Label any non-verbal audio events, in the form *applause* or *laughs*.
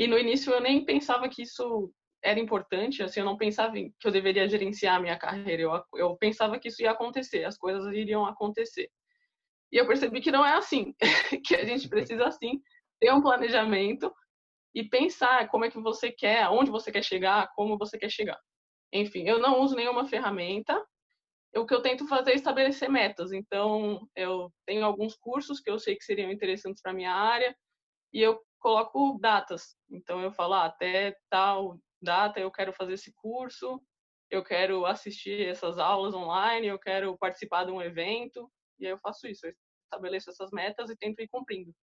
E no início eu nem pensava que isso era importante, assim, eu não pensava que eu deveria gerenciar a minha carreira, eu, eu pensava que isso ia acontecer, as coisas iriam acontecer. E eu percebi que não é assim, *laughs* que a gente precisa, assim, ter um planejamento e pensar como é que você quer, aonde você quer chegar, como você quer chegar. Enfim, eu não uso nenhuma ferramenta, o que eu tento fazer é estabelecer metas. Então, eu tenho alguns cursos que eu sei que seriam interessantes para minha área e eu coloco datas. Então, eu falo, ah, até tal data eu quero fazer esse curso, eu quero assistir essas aulas online, eu quero participar de um evento, e aí eu faço isso, eu estabeleço essas metas e tento ir cumprindo.